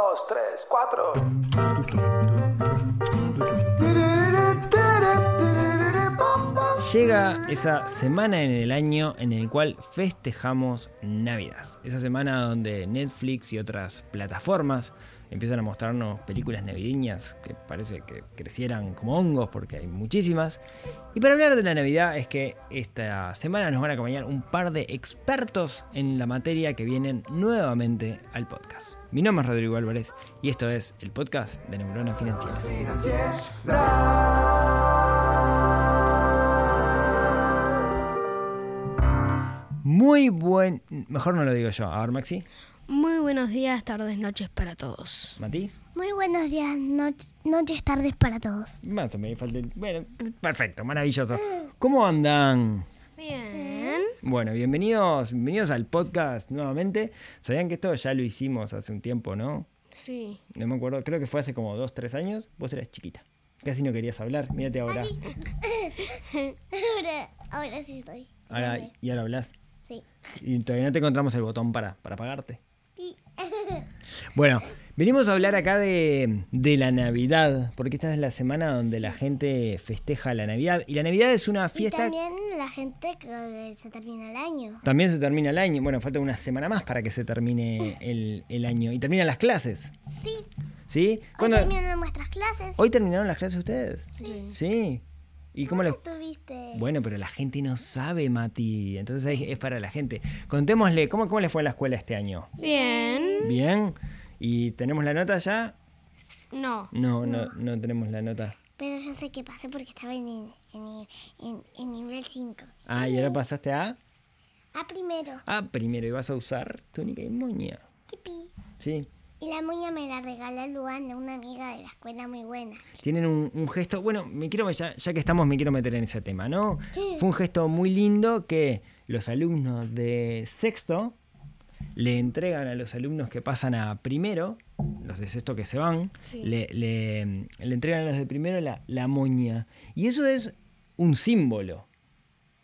dos, tres, cuatro. Llega esa semana en el año en el cual festejamos Navidad. Esa semana donde Netflix y otras plataformas empiezan a mostrarnos películas navideñas que parece que crecieran como hongos porque hay muchísimas. Y para hablar de la Navidad es que esta semana nos van a acompañar un par de expertos en la materia que vienen nuevamente al podcast. Mi nombre es Rodrigo Álvarez y esto es el podcast de Neurona Financiera. Muy buen... Mejor no lo digo yo. A ver, Maxi. Muy buenos días, tardes, noches para todos. Mati. Muy buenos días, noch- noches, tardes para todos. Bueno, también falta el- Bueno, perfecto, maravilloso. ¿Cómo andan? Bien. Bueno, bienvenidos, bienvenidos al podcast nuevamente. Sabían que esto ya lo hicimos hace un tiempo, ¿no? Sí. No me acuerdo, creo que fue hace como dos, tres años. Vos eras chiquita. Casi no querías hablar. Mírate ahora. Ahora, ahora sí estoy. Ahora, y ahora hablas. Sí. Y todavía no te encontramos el botón para, para apagarte. Bueno, venimos a hablar acá de, de la Navidad, porque esta es la semana donde la gente festeja la Navidad. Y la Navidad es una Y fiesta... también la gente que se termina el año. También se termina el año. Bueno, falta una semana más para que se termine el, el año. Y terminan las clases. Sí. ¿Sí? Hoy ¿Cuándo- terminan nuestras clases. ¿Hoy terminaron las clases ustedes? Sí. Sí. ¿Y cómo les.? tuviste? Bueno, pero la gente no sabe, Mati. Entonces ahí es para la gente. Contémosle, ¿cómo, cómo les fue en la escuela este año? Bien. ¿Bien? ¿Y tenemos la nota ya? No. No, no, no tenemos la nota. Pero yo sé que pasé porque estaba en, en, en- en nivel 5. Ah, y ahora pasaste a. A primero. Ah, primero, y vas a usar túnica y moña. Kipi. Sí. Y la muña me la regaló Luana, una amiga de la escuela muy buena. Tienen un, un gesto, bueno, me quiero ya, ya que estamos me quiero meter en ese tema, ¿no? Fue un gesto muy lindo que los alumnos de sexto le entregan a los alumnos que pasan a primero, los de sexto que se van, Sí. le, le- le entregan a los de primero la, la moña. Y eso es un símbolo,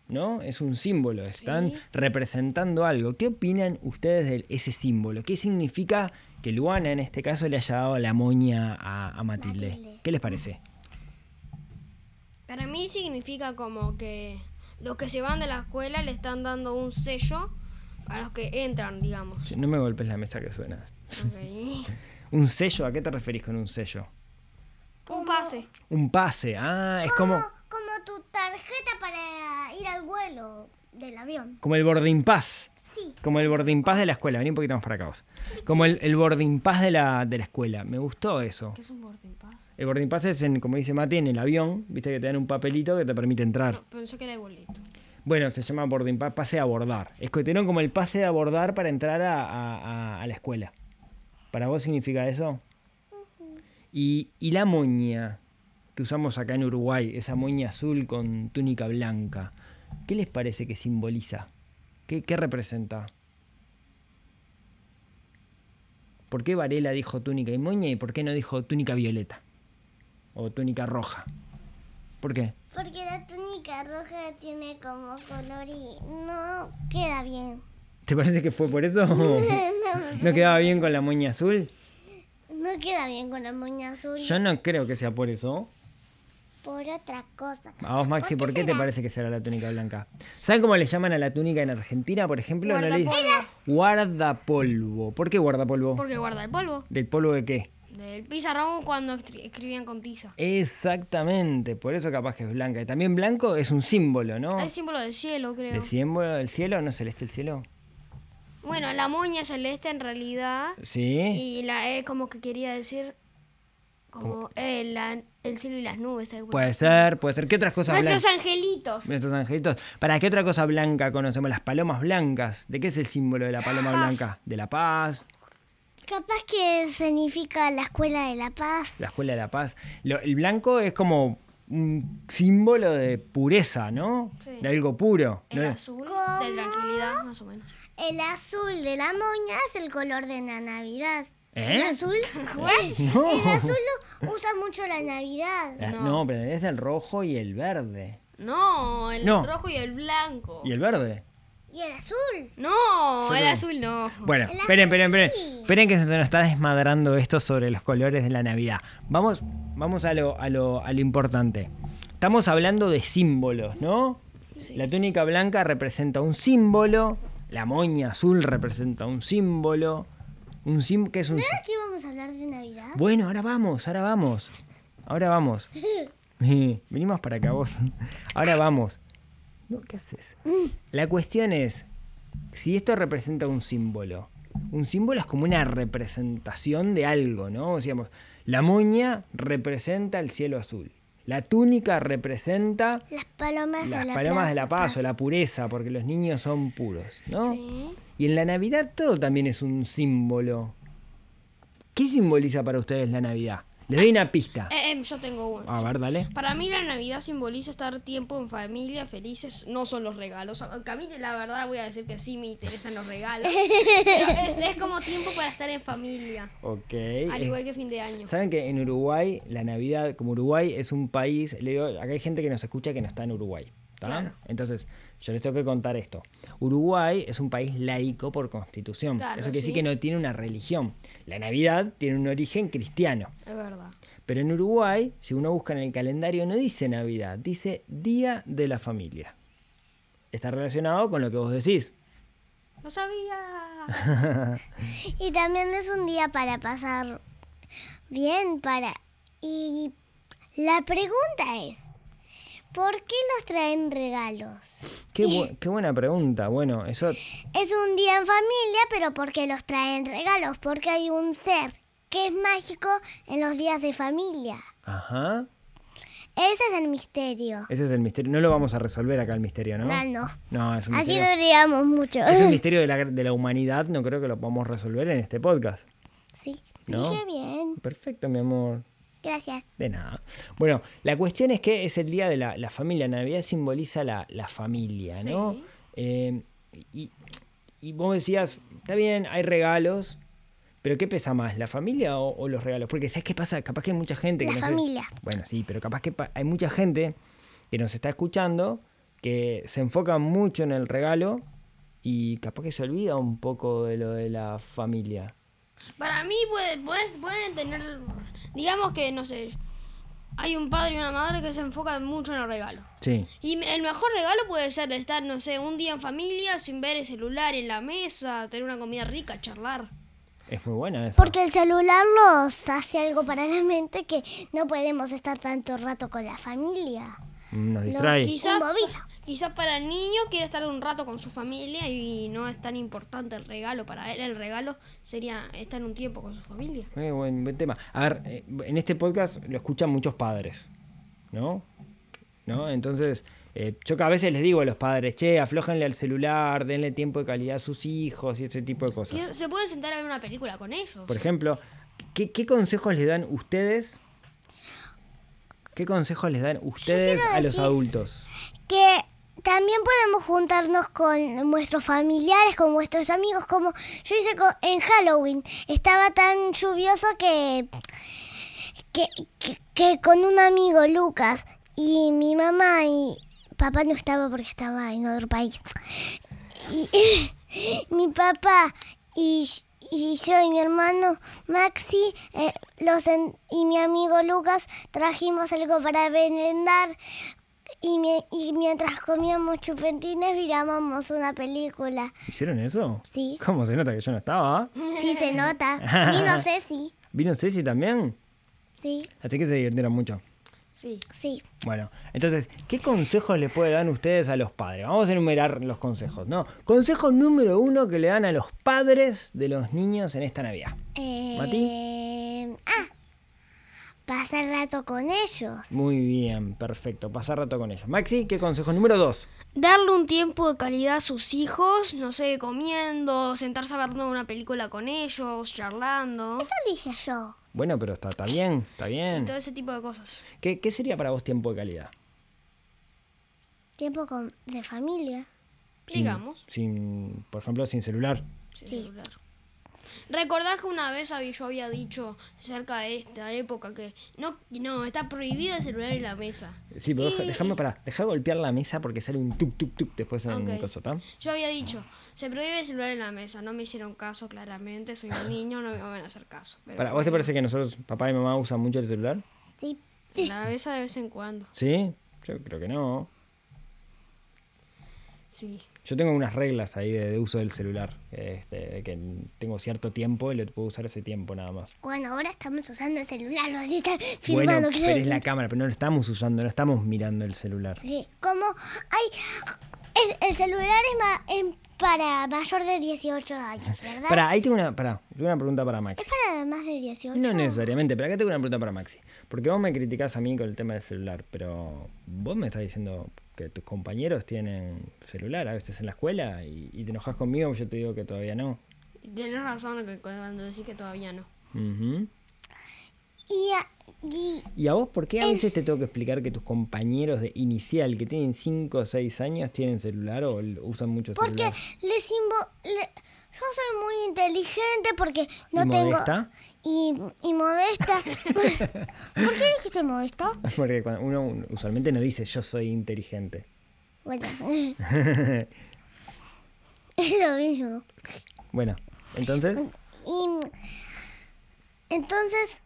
¿no? Es un símbolo, están Sí. representando algo. ¿Qué opinan ustedes de ese símbolo? ¿Qué significa que Luana en este caso le haya dado la moña a, a Matilde? Matilde. ¿Qué les parece? Para mí significa como que los que se van de la escuela le están dando un sello a los que entran, digamos. No me golpes la mesa que suena. ¿Un sello? ¿A qué te referís con un sello? un pase. Un pase. Ah, es como, Como tu tarjeta para ir al vuelo del avión. como el boarding pass. Sí. Como el boarding pass de la escuela. Vení un poquito más para acá vos. Como el, el boarding pass de la, de la escuela. Me gustó eso. ¿Qué es un boarding pass? El boarding pass es, en, como dice Mati, en el avión. Viste que te dan un papelito que te permite entrar. No, pensé que era el boleto. Bueno, se llama boarding pass, pase a abordar. Es que tienen como el pase de abordar para entrar a, a- a- a la escuela. ¿Para vos significa eso? Y, y la moña que usamos acá en Uruguay, esa moña azul con túnica blanca, ¿qué les parece que simboliza? ¿Qué, qué representa? ¿Por qué Varela dijo túnica y moña y por qué no dijo túnica violeta? O túnica roja. ¿Por qué? Porque la túnica roja tiene como color y no queda bien. ¿Te parece que fue por eso? No, ¿No quedaba bien con la moña azul? no queda bien con la moña azul. Yo no creo que sea por eso. Por otra cosa. A vos, Maxi, ¿por qué te parece que será la túnica blanca? ¿Saben cómo le llaman a la túnica en Argentina, por ejemplo? No le- Guardapolvo. Guardapolvo. ¿Por qué guardapolvo? Porque guarda el polvo. ¿Del polvo de qué? Del pizarrón cuando escribían con tiza. Exactamente, por eso capaz que es blanca. Y también blanco es un símbolo, ¿no? El símbolo del cielo, creo. ¿El símbolo del cielo? ¿No celeste el cielo? Bueno, la moña celeste en realidad. Sí. Y la E como que quería decir como eh, la- el cielo y las nubes. Puede ser, puede ser. ¿Qué otras cosas Nuestros blancas? angelitos. Nuestros angelitos. ¿Para qué otra cosa blanca conocemos? Las palomas blancas. ¿De qué es el símbolo de la paloma blanca? De la paz, Capaz que significa la escuela de la paz. la escuela de la paz. Lo- el blanco es como un símbolo de pureza, ¿no? Sí. De algo puro. El ¿no? azul ¿Cómo? de tranquilidad, más o menos. El azul de la moña es el color de la Navidad. ¿Eh? El azul, el, No. el azul lo usa mucho la Navidad. La- No. no. pero es el rojo y el verde. No, el No. rojo y el blanco. ¿Y el verde? Y el azul. No, el azul no. Bueno, esperen, esperen, esperen. Esperen que se nos está desmadrando esto sobre los colores de la Navidad. Vamos, vamos a lo, a lo, a lo importante. Estamos hablando de símbolos, ¿no? Sí. La túnica blanca representa un símbolo, la moña azul representa un símbolo. Un ¿Qué es un ¿No sí- era que íbamos a hablar de Navidad? Bueno, ahora vamos, ahora vamos. Ahora vamos. Venimos para acá vos. Ahora vamos. No, ¿Qué haces? La cuestión es, si esto representa un símbolo, un símbolo es como una representación de algo, ¿no? O sea, digamos, la moña representa el cielo azul. La túnica representa Las palomas las de la palomas de la paz o la pureza, porque los niños son puros, ¿no? Sí. Y en la Navidad todo también es un símbolo. ¿Qué simboliza para ustedes la Navidad? Les doy una pista. Eh, em, yo tengo uno. A ver, dale. Para mí la Navidad simboliza estar tiempo en familia, felices, no son los regalos. Aunque a mí la verdad voy a decir que sí me interesan los regalos. pero es, es como tiempo para estar en familia. Ok. Al eh, igual que fin de año. Saben que en Uruguay, la Navidad, como Uruguay es un país, le digo, acá hay gente que nos escucha que no está en Uruguay. Entonces, yo les tengo que contar esto. Uruguay es un país laico por constitución. Claro, Eso quiere decir sí. que no tiene una religión. La Navidad tiene un origen cristiano. Es verdad. Pero en Uruguay, si uno busca en el calendario, no dice Navidad, dice Día de la Familia. Está relacionado con lo que vos decís. No sabía. Y también es un día para pasar bien, para... Y la pregunta es, ¿por qué nos traen regalos? Qué, bu- qué buena pregunta. Bueno, eso Es un día en familia, pero ¿por qué los traen regalos? Porque hay un ser que es mágico en los días de familia. Ajá. Ese es el misterio. Ese es el misterio. No lo vamos a resolver acá el misterio, ¿no? No, no. No, es un Así misterio. duríamos mucho. Es un misterio de la, de la humanidad, no creo que lo podamos resolver en este podcast. Sí, ¿No? dije bien. Perfecto, mi amor. Gracias. De nada. Bueno, la cuestión es que es el día de la, la familia. Navidad simboliza la, la familia, ¿no? Sí. Eh, y, y vos decías, está bien, hay regalos, pero ¿qué pesa más, la familia o, o los regalos? Porque ¿sabes qué pasa? Capaz que hay mucha gente que La no familia. Bueno, sí, pero capaz que pa- hay mucha gente que nos está escuchando que se enfoca mucho en el regalo y capaz que se olvida un poco de lo de la familia. Para mí puede- puede- pueden tener, digamos que, no sé, hay un padre y una madre que se enfocan mucho en el regalo. Sí. Y el mejor regalo puede ser estar, no sé, un día en familia sin ver el celular en la mesa, tener una comida rica, charlar. Es muy buena esa. Porque el celular nos hace algo para la mente que no podemos estar tanto rato con la familia. Nos distrae. Quizá, Moviliza. quizá para el niño quiere estar un rato con su familia y no es tan importante el regalo. Para él el regalo sería estar un tiempo con su familia. Eh, buen, buen tema. A ver, eh, en este podcast lo escuchan muchos padres, ¿no? ¿No? Entonces, eh, yo que a veces les digo a los padres, che, aflójenle al celular, denle tiempo de calidad a sus hijos y ese tipo de cosas. Se pueden sentar a ver una película con ellos. Por ejemplo, ¿qué, qué consejos les dan ustedes? ¿Qué consejos les dan ustedes a los adultos? Que también podemos juntarnos con nuestros familiares, con nuestros amigos, como yo hice en Halloween. Estaba tan lluvioso que, que, que, que con un amigo, Lucas, y mi mamá y papá no estaba porque estaba en otro país. Y, mi papá y, y yo y mi hermano Maxi eh, los en- y mi amigo Lucas trajimos algo para merendar y, mi- y mientras comíamos chupetines mirábamos una película. ¿Hicieron eso? Sí. ¿Cómo se nota que yo no estaba? Sí se nota. Y no sé si. ¿Vino Ceci también? Sí, Así que se divirtieron mucho. Sí. sí. Bueno, entonces, ¿qué consejos le pueden dar ustedes a los padres? Vamos a enumerar los consejos, ¿no? Consejo número uno que le dan a los padres de los niños en esta Navidad. Eh, ah, pasar rato con ellos. Muy bien, perfecto. Pasar rato con ellos. Maxi, ¿qué consejo número dos? Darle un tiempo de calidad a sus hijos, no sé, comiendo, sentarse a ver una película con ellos, charlando. Eso dije yo. Bueno, pero está, está bien, está Y bien. todo ese tipo de cosas. ¿Qué, qué sería para vos tiempo de calidad? Tiempo con, de familia. Sin- Digamos. Sin, por ejemplo, sin celular. Sin Sí. celular. Recordás que una vez había- yo había dicho cerca de esta época que no, no, está prohibido el celular en la mesa. Sí, pero Y- déjame para, deja golpear la mesa porque sale un tuk tuk tuk después en un Ok. coso, ¿tá? Yo había dicho, se prohíbe el celular en la mesa. No me hicieron caso, claramente. Soy un niño, no me van a hacer caso. Pero Para, ¿Vos te parece que nosotros, papá y mamá, usan mucho el celular? Sí. En la mesa de vez en cuando. ¿Sí? Yo creo que no. Sí. Yo tengo unas reglas ahí de, de uso del celular. Este, de que tengo cierto tiempo y lo puedo usar ese tiempo nada más. Bueno, ahora estamos usando el celular, está Bueno, filmando. pero es la cámara, pero no lo estamos usando, no estamos mirando el celular. Sí, como hay... El, el celular es, es para mayor de 18 años, ¿verdad? Pará, ahí tengo una, pará, tengo una pregunta para ¿Es Maxi. para más de 18? No necesariamente, pero acá tengo una pregunta para Maxi. Porque vos me criticás a mí con el tema del celular, pero vos me estás diciendo que tus compañeros tienen celular a veces en la escuela y, y te enojas conmigo, yo te digo que todavía no. Y Tenés razón cuando decís que todavía no. Ujú. Y, a- y ¿Y a vos por qué a veces te tengo que explicar que tus compañeros de inicial que tienen 5 o 6 años tienen celular o usan mucho porque celular? les invo- le- yo soy muy inteligente porque no ¿Y tengo... modesta? Y, y modesta. ¿Por qué dijiste modesta? Porque cuando uno usualmente no dice yo soy inteligente. Bueno, es lo mismo. Bueno, entonces, Y entonces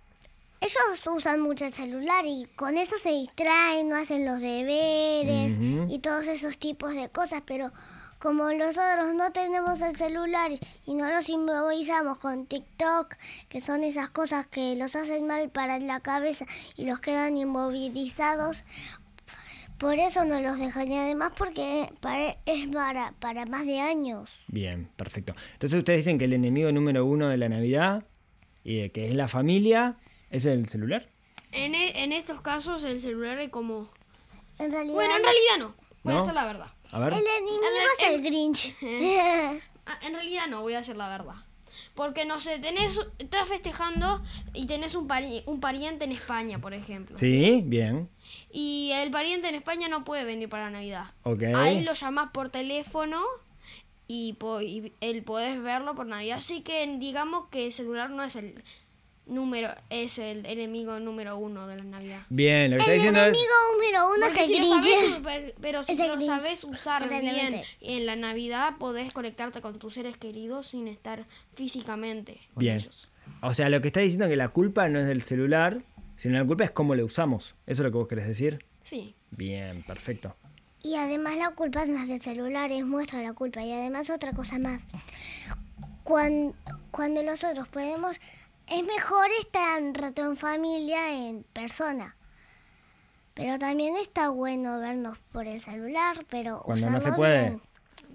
ellos usan mucho el celular y con eso se distraen, no hacen los deberes y todos esos tipos de cosas, pero como nosotros no tenemos el celular y no los inmovilizamos con TikTok, que son esas cosas que los hacen mal para la cabeza y los quedan inmovilizados, por eso no los dejan y además porque para- es para, para más de años. bien, perfecto. Entonces ustedes dicen que el enemigo número uno de la Navidad, y de que es la familia, es el celular. En, e- en estos casos el celular es como... En realidad, Bueno, en realidad no. Voy ¿No? a decir la verdad. A ver. el enemigo A ver, es el Grinch. Ah, En realidad no, voy a decir la verdad. Porque no sé, tenés, estás festejando y tenés un, pari- un pariente en España, por ejemplo. Sí, bien. Y el pariente en España no puede venir para Navidad. Ok. Ahí lo llamás por teléfono y, po- y él podés verlo por Navidad. Así que digamos que el celular no es el número, es el enemigo número uno de la Navidad. Bien, lo que está El diciendo es... enemigo número uno es el si lo sabes, pero, si el lo sabes usar bien en la Navidad, podés conectarte con tus seres queridos sin estar físicamente con Bien. ellos. O sea, lo que está diciendo es que la culpa no es del celular, sino la culpa es cómo lo usamos. ¿Eso es lo que vos querés decir? Sí. Bien, perfecto. Y además la culpa no es del celular, es nuestra la culpa. Y además otra cosa más. Cuando, cuando nosotros podemos, es mejor estar un rato en familia, en persona. Pero también está bueno vernos por el celular, pero Cuando no se puede. bien.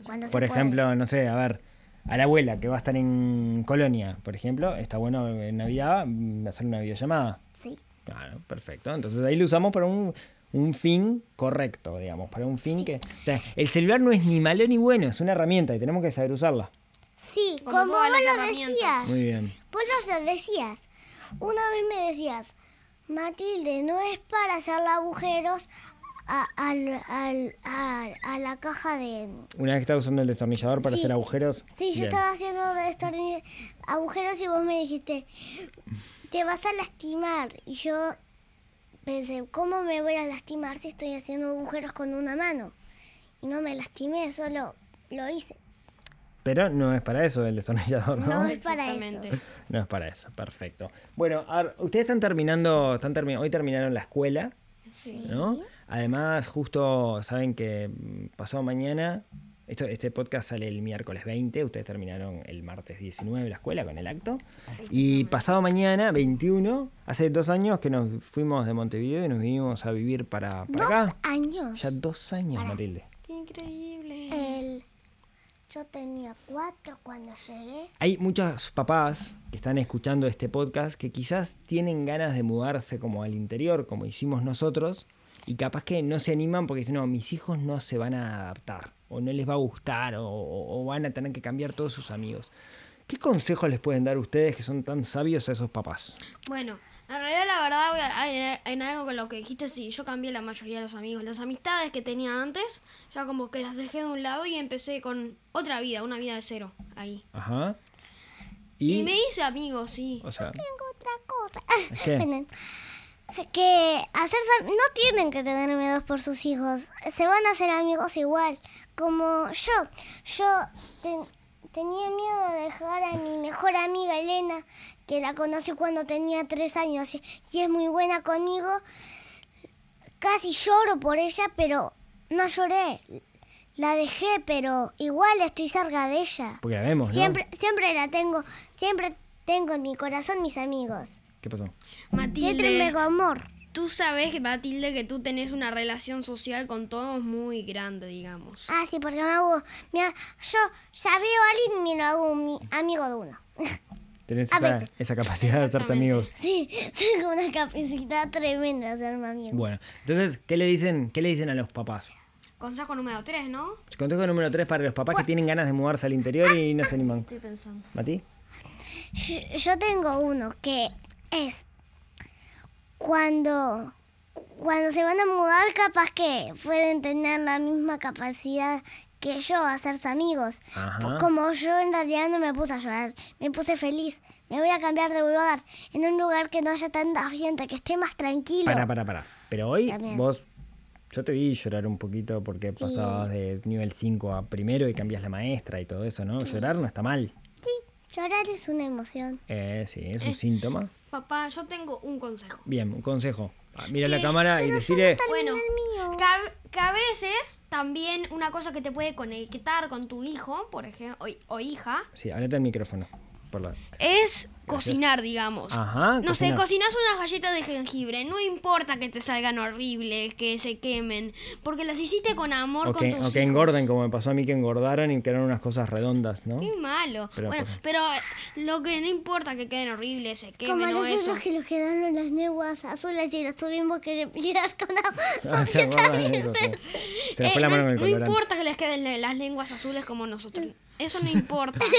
Cuando se Por puede. ejemplo, no sé, a ver, a la abuela que va a estar en Colonia, por ejemplo, está bueno en Navidad mm, hacer una videollamada. Sí. Claro, perfecto. Entonces ahí lo usamos para un, un fin correcto, digamos, para un fin que... O sea, el celular no es ni malo ni bueno, es una herramienta y tenemos que saber usarla. Sí, Como vos lo decías. Muy bien. Vos lo decías. Una vez me decías, Matilde, no es para hacerle agujeros a, al- al- a- a la caja de... Una vez que estás usando el destornillador para Sí. hacer agujeros... Sí, yo bien. estaba haciendo agujeros y vos me dijiste, te vas a lastimar. Y yo pensé, ¿cómo me voy a lastimar si estoy haciendo agujeros con una mano? Y no me lastimé, solo lo hice. Pero no es para eso el destornillador, ¿no? No es para eso. No es para eso, perfecto. Bueno, a ver, ustedes están terminando, están termi- hoy terminaron la escuela, Sí. ¿no? Además, justo saben que mm, pasado mañana, esto, este podcast sale el miércoles 20, ustedes terminaron el martes 19 la escuela con el acto. Y pasado mañana, 21, hace dos años que nos fuimos de Montevideo y nos vinimos a vivir para, para Dos acá. años. Ya dos años, Para. Matilde. Qué increíble. El, yo tenía cuatro cuando llegué. Hay muchos papás que están escuchando este podcast que quizás tienen ganas de mudarse como al interior, como hicimos nosotros, y capaz que no se animan porque dicen, no, mis hijos no se van a adaptar, o no les va a gustar, o, o- o van a tener que cambiar todos sus amigos. ¿Qué consejos les pueden dar ustedes que son tan sabios a esos papás? Bueno, en realidad la verdad, voy a- en, en algo con lo que dijiste, sí, yo cambié la mayoría de los amigos. Las amistades que tenía antes, ya como que las dejé de un lado y empecé con otra vida, una vida de cero, ahí. Ajá. Y, Y me hice amigo, sí. o sea, Tengo otra cosa. ¿Qué? Que hacerse, no tienen que tener miedo por sus hijos. Se van a hacer amigos igual. Como yo. Yo ten- tenía miedo de dejar mejor amiga Elena, que la conocí cuando tenía tres años y, es muy buena conmigo. Casi lloro por ella, pero no lloré. La dejé, pero igual estoy cerca de ella. porque la vemos, ¿no? Siempre, siempre la tengo, siempre tengo en mi corazón mis amigos. ¿Qué pasó? Siempre me Matilde, amor. Tú sabes, Matilde, que tú tenés una relación social con todos muy grande, digamos. Ah, sí, porque me hago, mira, yo ya veo a alguien y me lo hago mi amigo de uno. Tenés esa, esa capacidad de hacerte amigos. Sí, tengo una capacidad tremenda de hacerme amigo. Bueno, entonces, ¿qué le dicen, qué le dicen a los papás? Consejo número 3, ¿no? Consejo número 3 para los papás que tienen ganas de mudarse al interior y no se animan. Estoy pensando. ¿Mati? Yo, yo tengo uno que es cuando cuando se van a mudar capaz que pueden tener la misma capacidad que yo hacerse amigos. Ajá. Como yo en realidad no me puse a llorar, me puse feliz. Me voy a cambiar de lugar, en un lugar que no haya tanta gente, que esté más tranquilo. Para, para, para. Pero hoy También. vos, yo te vi llorar un poquito porque Sí. pasabas de nivel 5 a primero y cambias la maestra y todo eso, ¿no? Llorar no está mal. Sí, llorar es una emoción. Eh, sí, es un síntoma. Papá, yo tengo un consejo. Bien, un consejo. Ah, Mira la cámara y decirle... Bueno, el mío. que a, que a veces también una cosa que te puede conectar con tu hijo, por ejemplo, o, o hija, Sí, hablate el micrófono. Por la... es cocinar, digamos. Ajá, No sé, cocinar. cocinas unas galletas de jengibre, no importa que te salgan horribles, que se quemen, porque las hiciste con amor O con que, tus o que hijos. engorden, como me pasó a mí que engordaron y quedaron unas cosas redondas, ¿no? Qué malo. Pero, bueno, pues- pero lo que no importa que queden horribles, se Como quemen o nosotros eso. que nos quedaron las lenguas azules y los tuvimos que limpiar con agua. Ah, Eh, fue la mano no, con el no colorante. importa que les queden las lenguas azules como nosotros. Eso no importa. Ay,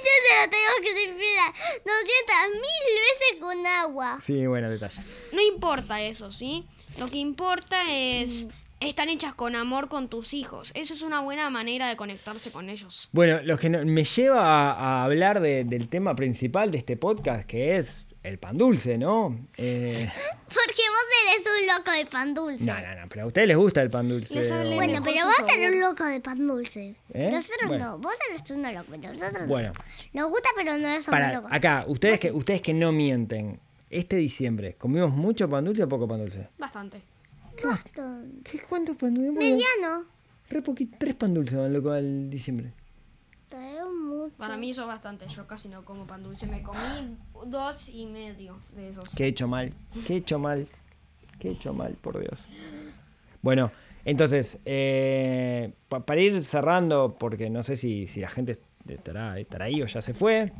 yo se lo tengo que limpiar 200 mil veces con agua. Sí, bueno, detalles. No importa eso, ¿sí? Lo que importa es estar hechas con amor con tus hijos. Eso es una buena manera de conectarse con ellos. Bueno, lo que me lleva a, a hablar de- del tema principal de este podcast, que es el pan dulce, ¿no? Eh, Porque vos eres un loco de pan dulce. no, no, no, pero a ustedes les gusta el pan dulce. O- Bueno, pero vos eres un loco de pan dulce. ¿Eh? Nosotros Bueno. no. Vos eres un loco, pero nosotros Bueno. no. Nos gusta, pero no somos Para, locos. acá, ustedes que, ustedes que no mienten, este diciembre, ¿comimos mucho pan dulce o poco pan dulce? Bastante. Bastante. ¿Qué, ¿Cuántos pan dulces? Mediano. Re poquito, tres pan dulces van loco al diciembre. Para mí eso es bastante. Yo casi no como pan dulce. Me comí dos y medio de esos. ¿Qué he hecho mal? ¿Qué he hecho mal? ¿Qué he hecho mal, por Dios? Bueno, entonces, eh, pa- para ir cerrando, porque no sé si, si la gente estará, estará ahí o ya se fue,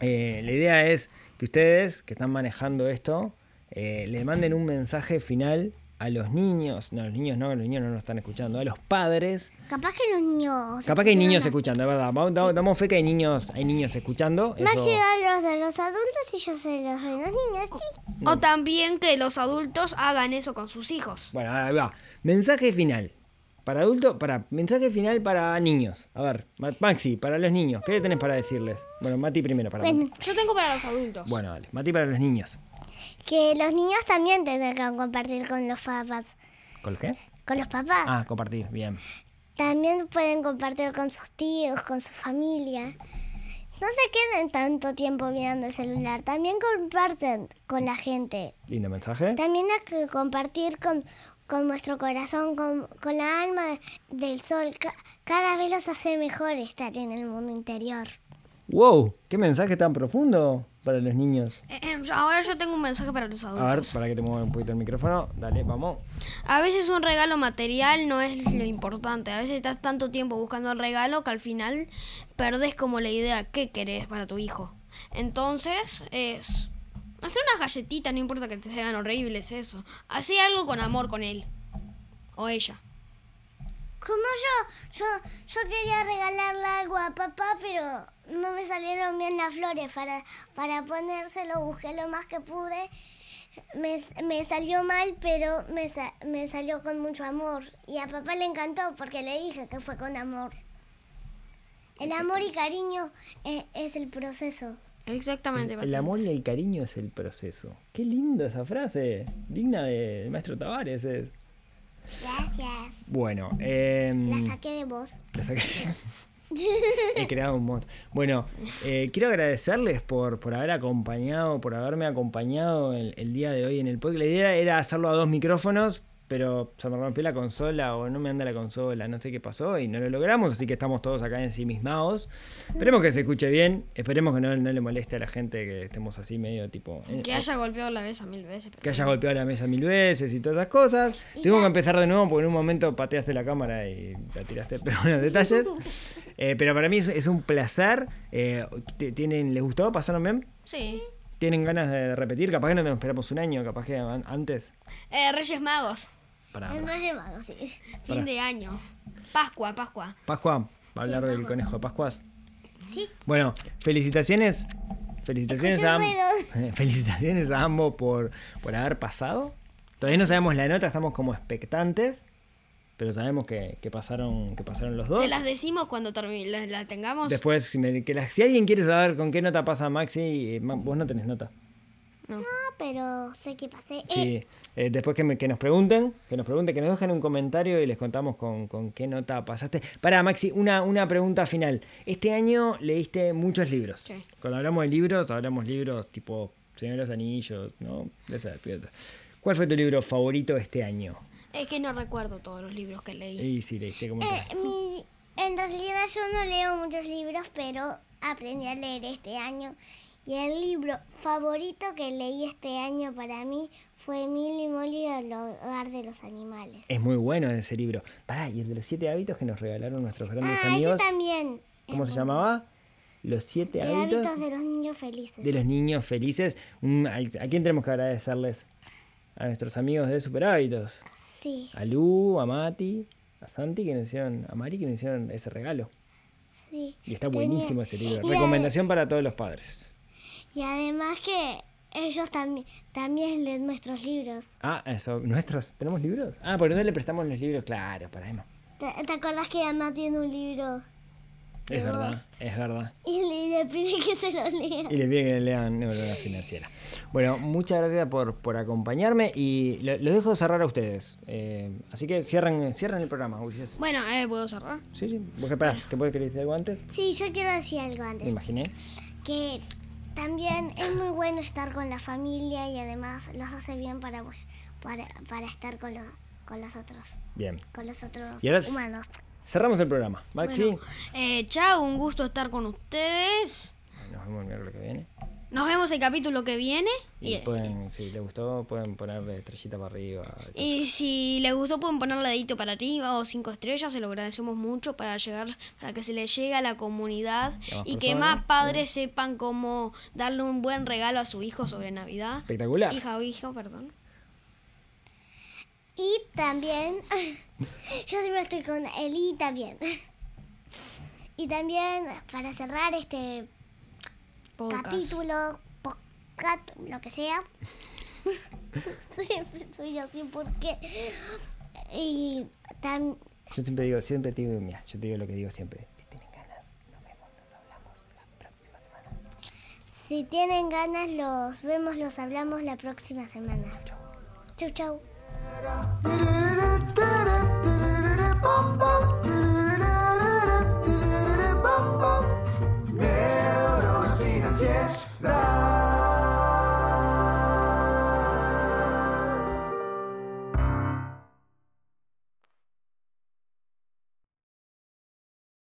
eh, la idea es que ustedes que están manejando esto, eh, le manden un mensaje final a los niños, no, los niños no, los niños no nos están escuchando, a los padres. Capaz que los niños. Capaz que hay niños se escuchando, es verdad. Vamos- Damos, damos fe que hay niños, hay niños escuchando. eso- Maxi da los de los adultos y yo sé los de los niños. Sí. O también que los adultos hagan eso con sus hijos. Bueno, ahí va. Mensaje final. Para adultos, para mensaje final para niños. A ver, Ma- Maxi, para los niños, ¿qué le tenés para decirles? Bueno, Mati primero para Bueno, Yo tengo para los adultos. Bueno, dale. Mati para los niños. Que los niños también tienen que compartir con los papás. ¿Con qué? Con los papás. Ah, compartir, bien. También pueden compartir con sus tíos, con su familia. No se queden tanto tiempo mirando el celular. También comparten con la gente. Lindo mensaje. También hay que compartir con, con nuestro corazón, con, con la alma de- del sol. Ca- cada vez los hace mejor estar en el mundo interior. Wow, qué mensaje tan profundo para los niños. Eh, eh, yo- ahora yo tengo un mensaje para los A ver, adultos. para que te mueva un poquito el micrófono. Dale, vamos. A veces un regalo material no es lo importante. A veces estás tanto tiempo buscando el regalo que al final perdés como la idea qué querés para tu hijo. Entonces es hacer unas galletitas, no importa que te sean horribles eso. Hacé algo con amor con él o ella. Como yo, yo, yo quería regalarle algo a papá, pero no me salieron bien las flores para, para ponérselo, busqué lo más que pude. Me, me salió mal, pero me, sa- me salió con mucho amor. Y a papá le encantó porque le dije que fue con amor. El amor y cariño eh, es el proceso. Exactamente, El Patricia. amor y el cariño es el proceso. Qué lindo esa frase. Digna de- del maestro Tavares. es. Gracias. Bueno, em, La saqué de vos. la saqué. He creado un mod. Bueno, eh, quiero agradecerles por, por haber acompañado, por haberme acompañado el, el día de hoy en el podcast. La idea era hacerlo a dos micrófonos, pero se me rompió la consola o no me anda la consola, no sé qué pasó y no lo logramos, así que estamos todos acá ensimismados. Esperemos que se escuche bien, esperemos que no, no le moleste a la gente que estemos así medio tipo... eh, Que haya golpeado la mesa mil veces. que haya golpeado la mesa mil veces y todas esas cosas. Tuvimos que empezar de nuevo porque en un momento pateaste la cámara y la tiraste, pero bueno, detalles. Eh, pero para mí es, es un placer. Eh, ¿tienen, ¿Les gustó? ¿Pasaron bien? Sí. ¿Tienen ganas de repetir? Capaz que no nos esperamos un año, capaz que an- antes. Eh, Reyes Magos. Para, Mago, sí. Fin de año. Pascua, Pascua. Pascua, va a hablar Sí, del Pascua. conejo de Pascuas. Sí. Bueno, felicitaciones. Felicitaciones a, felicitaciones a ambos por, por haber pasado. Todavía no sabemos la nota, estamos como expectantes. Pero sabemos que, que pasaron, que pasaron los dos. Se las decimos cuando la, la tengamos. Después, si, me- que la- si alguien quiere saber con qué nota pasa Maxi, eh, vos no tenés nota. No. Ah, pero sé que pasé. Eh, Sí. Eh, después que, me- que nos pregunten, que nos pregunten, que nos dejen un comentario y les contamos con, con qué nota pasaste. Para Maxi, una, una pregunta final. Este año leíste muchos libros. Sí. Cuando hablamos de libros, hablamos libros tipo Señor de los Anillos, ¿no? De esa despierta. ¿Cuál fue tu libro favorito este año? Es que no recuerdo todos los libros que leí. Y sí, leíste como... eh, mi- en realidad yo no leo muchos libros, pero aprendí a leer este año. Y el libro favorito que leí este año para mí fue Milly y Molly, el hogar de los animales. Es muy bueno ese libro. Pará, y el de los siete hábitos que nos regalaron nuestros grandes Ah, ese amigos. también. ¿Cómo es se bueno. llamaba? Los siete De hábitos, hábitos de los niños felices. de los niños felices. ¿A quién tenemos que agradecerles? A nuestros amigos de Super Hábitos. Sí, A Lu, a Mati, a Santi, que nos hicieron, a Mari, que nos hicieron ese regalo. sí. Y está Tenía- buenísimo ese libro. Recomendación para todos los padres. Y además que ellos también también leen nuestros libros. Ah, eso, ¿nuestros? ¿Tenemos libros? Ah, porque no le prestamos los libros, claro, para Emma. ¿Te, te acuerdas que mamá tiene un libro Es verdad, es verdad. y le, le pide que se lo lea? Y le pide que le lean Neurona Financiera. Bueno, muchas gracias por, por acompañarme y lo- los dejo cerrar a ustedes. Eh, así que cierren, cierren el programa, Ulises. Bueno, eh, ¿puedo cerrar? Sí, sí. ¿Vos qué esperás? ¿Qué puedes querer decir algo antes? Sí, yo quiero decir algo Me antes. imaginé. Que también es muy bueno estar con la familia y además los hace bien para, pues, para, para estar con los, con los otros, Bien. con los otros Y ahora humanos. Cerramos el programa. Maxi. Bueno, eh, chao, un gusto estar con ustedes. Nos vemos el miércoles que viene. Nos vemos el capítulo que viene. Y Y, pueden, si les gustó, pueden ponerle estrellita para arriba. y si les gustó pueden ponerle dedito para arriba o cinco estrellas, se lo agradecemos mucho para llegar, para que se le llegue a la comunidad Y y que más padres sepan cómo darle un buen regalo a su hijo sobre Navidad. Espectacular. Hija o hijo, perdón. Y también, yo siempre estoy con Eli también. Y también, para cerrar este Podcast. capítulo, podcast, lo que sea. siempre soy así porque... Y tam- Yo siempre digo, siempre te digo, mira, yo te digo lo que digo siempre. Si tienen ganas, nos vemos, nos hablamos la próxima semana. si tienen ganas, los vemos, los hablamos la próxima semana. Chau, chau. Bum, bum. flash.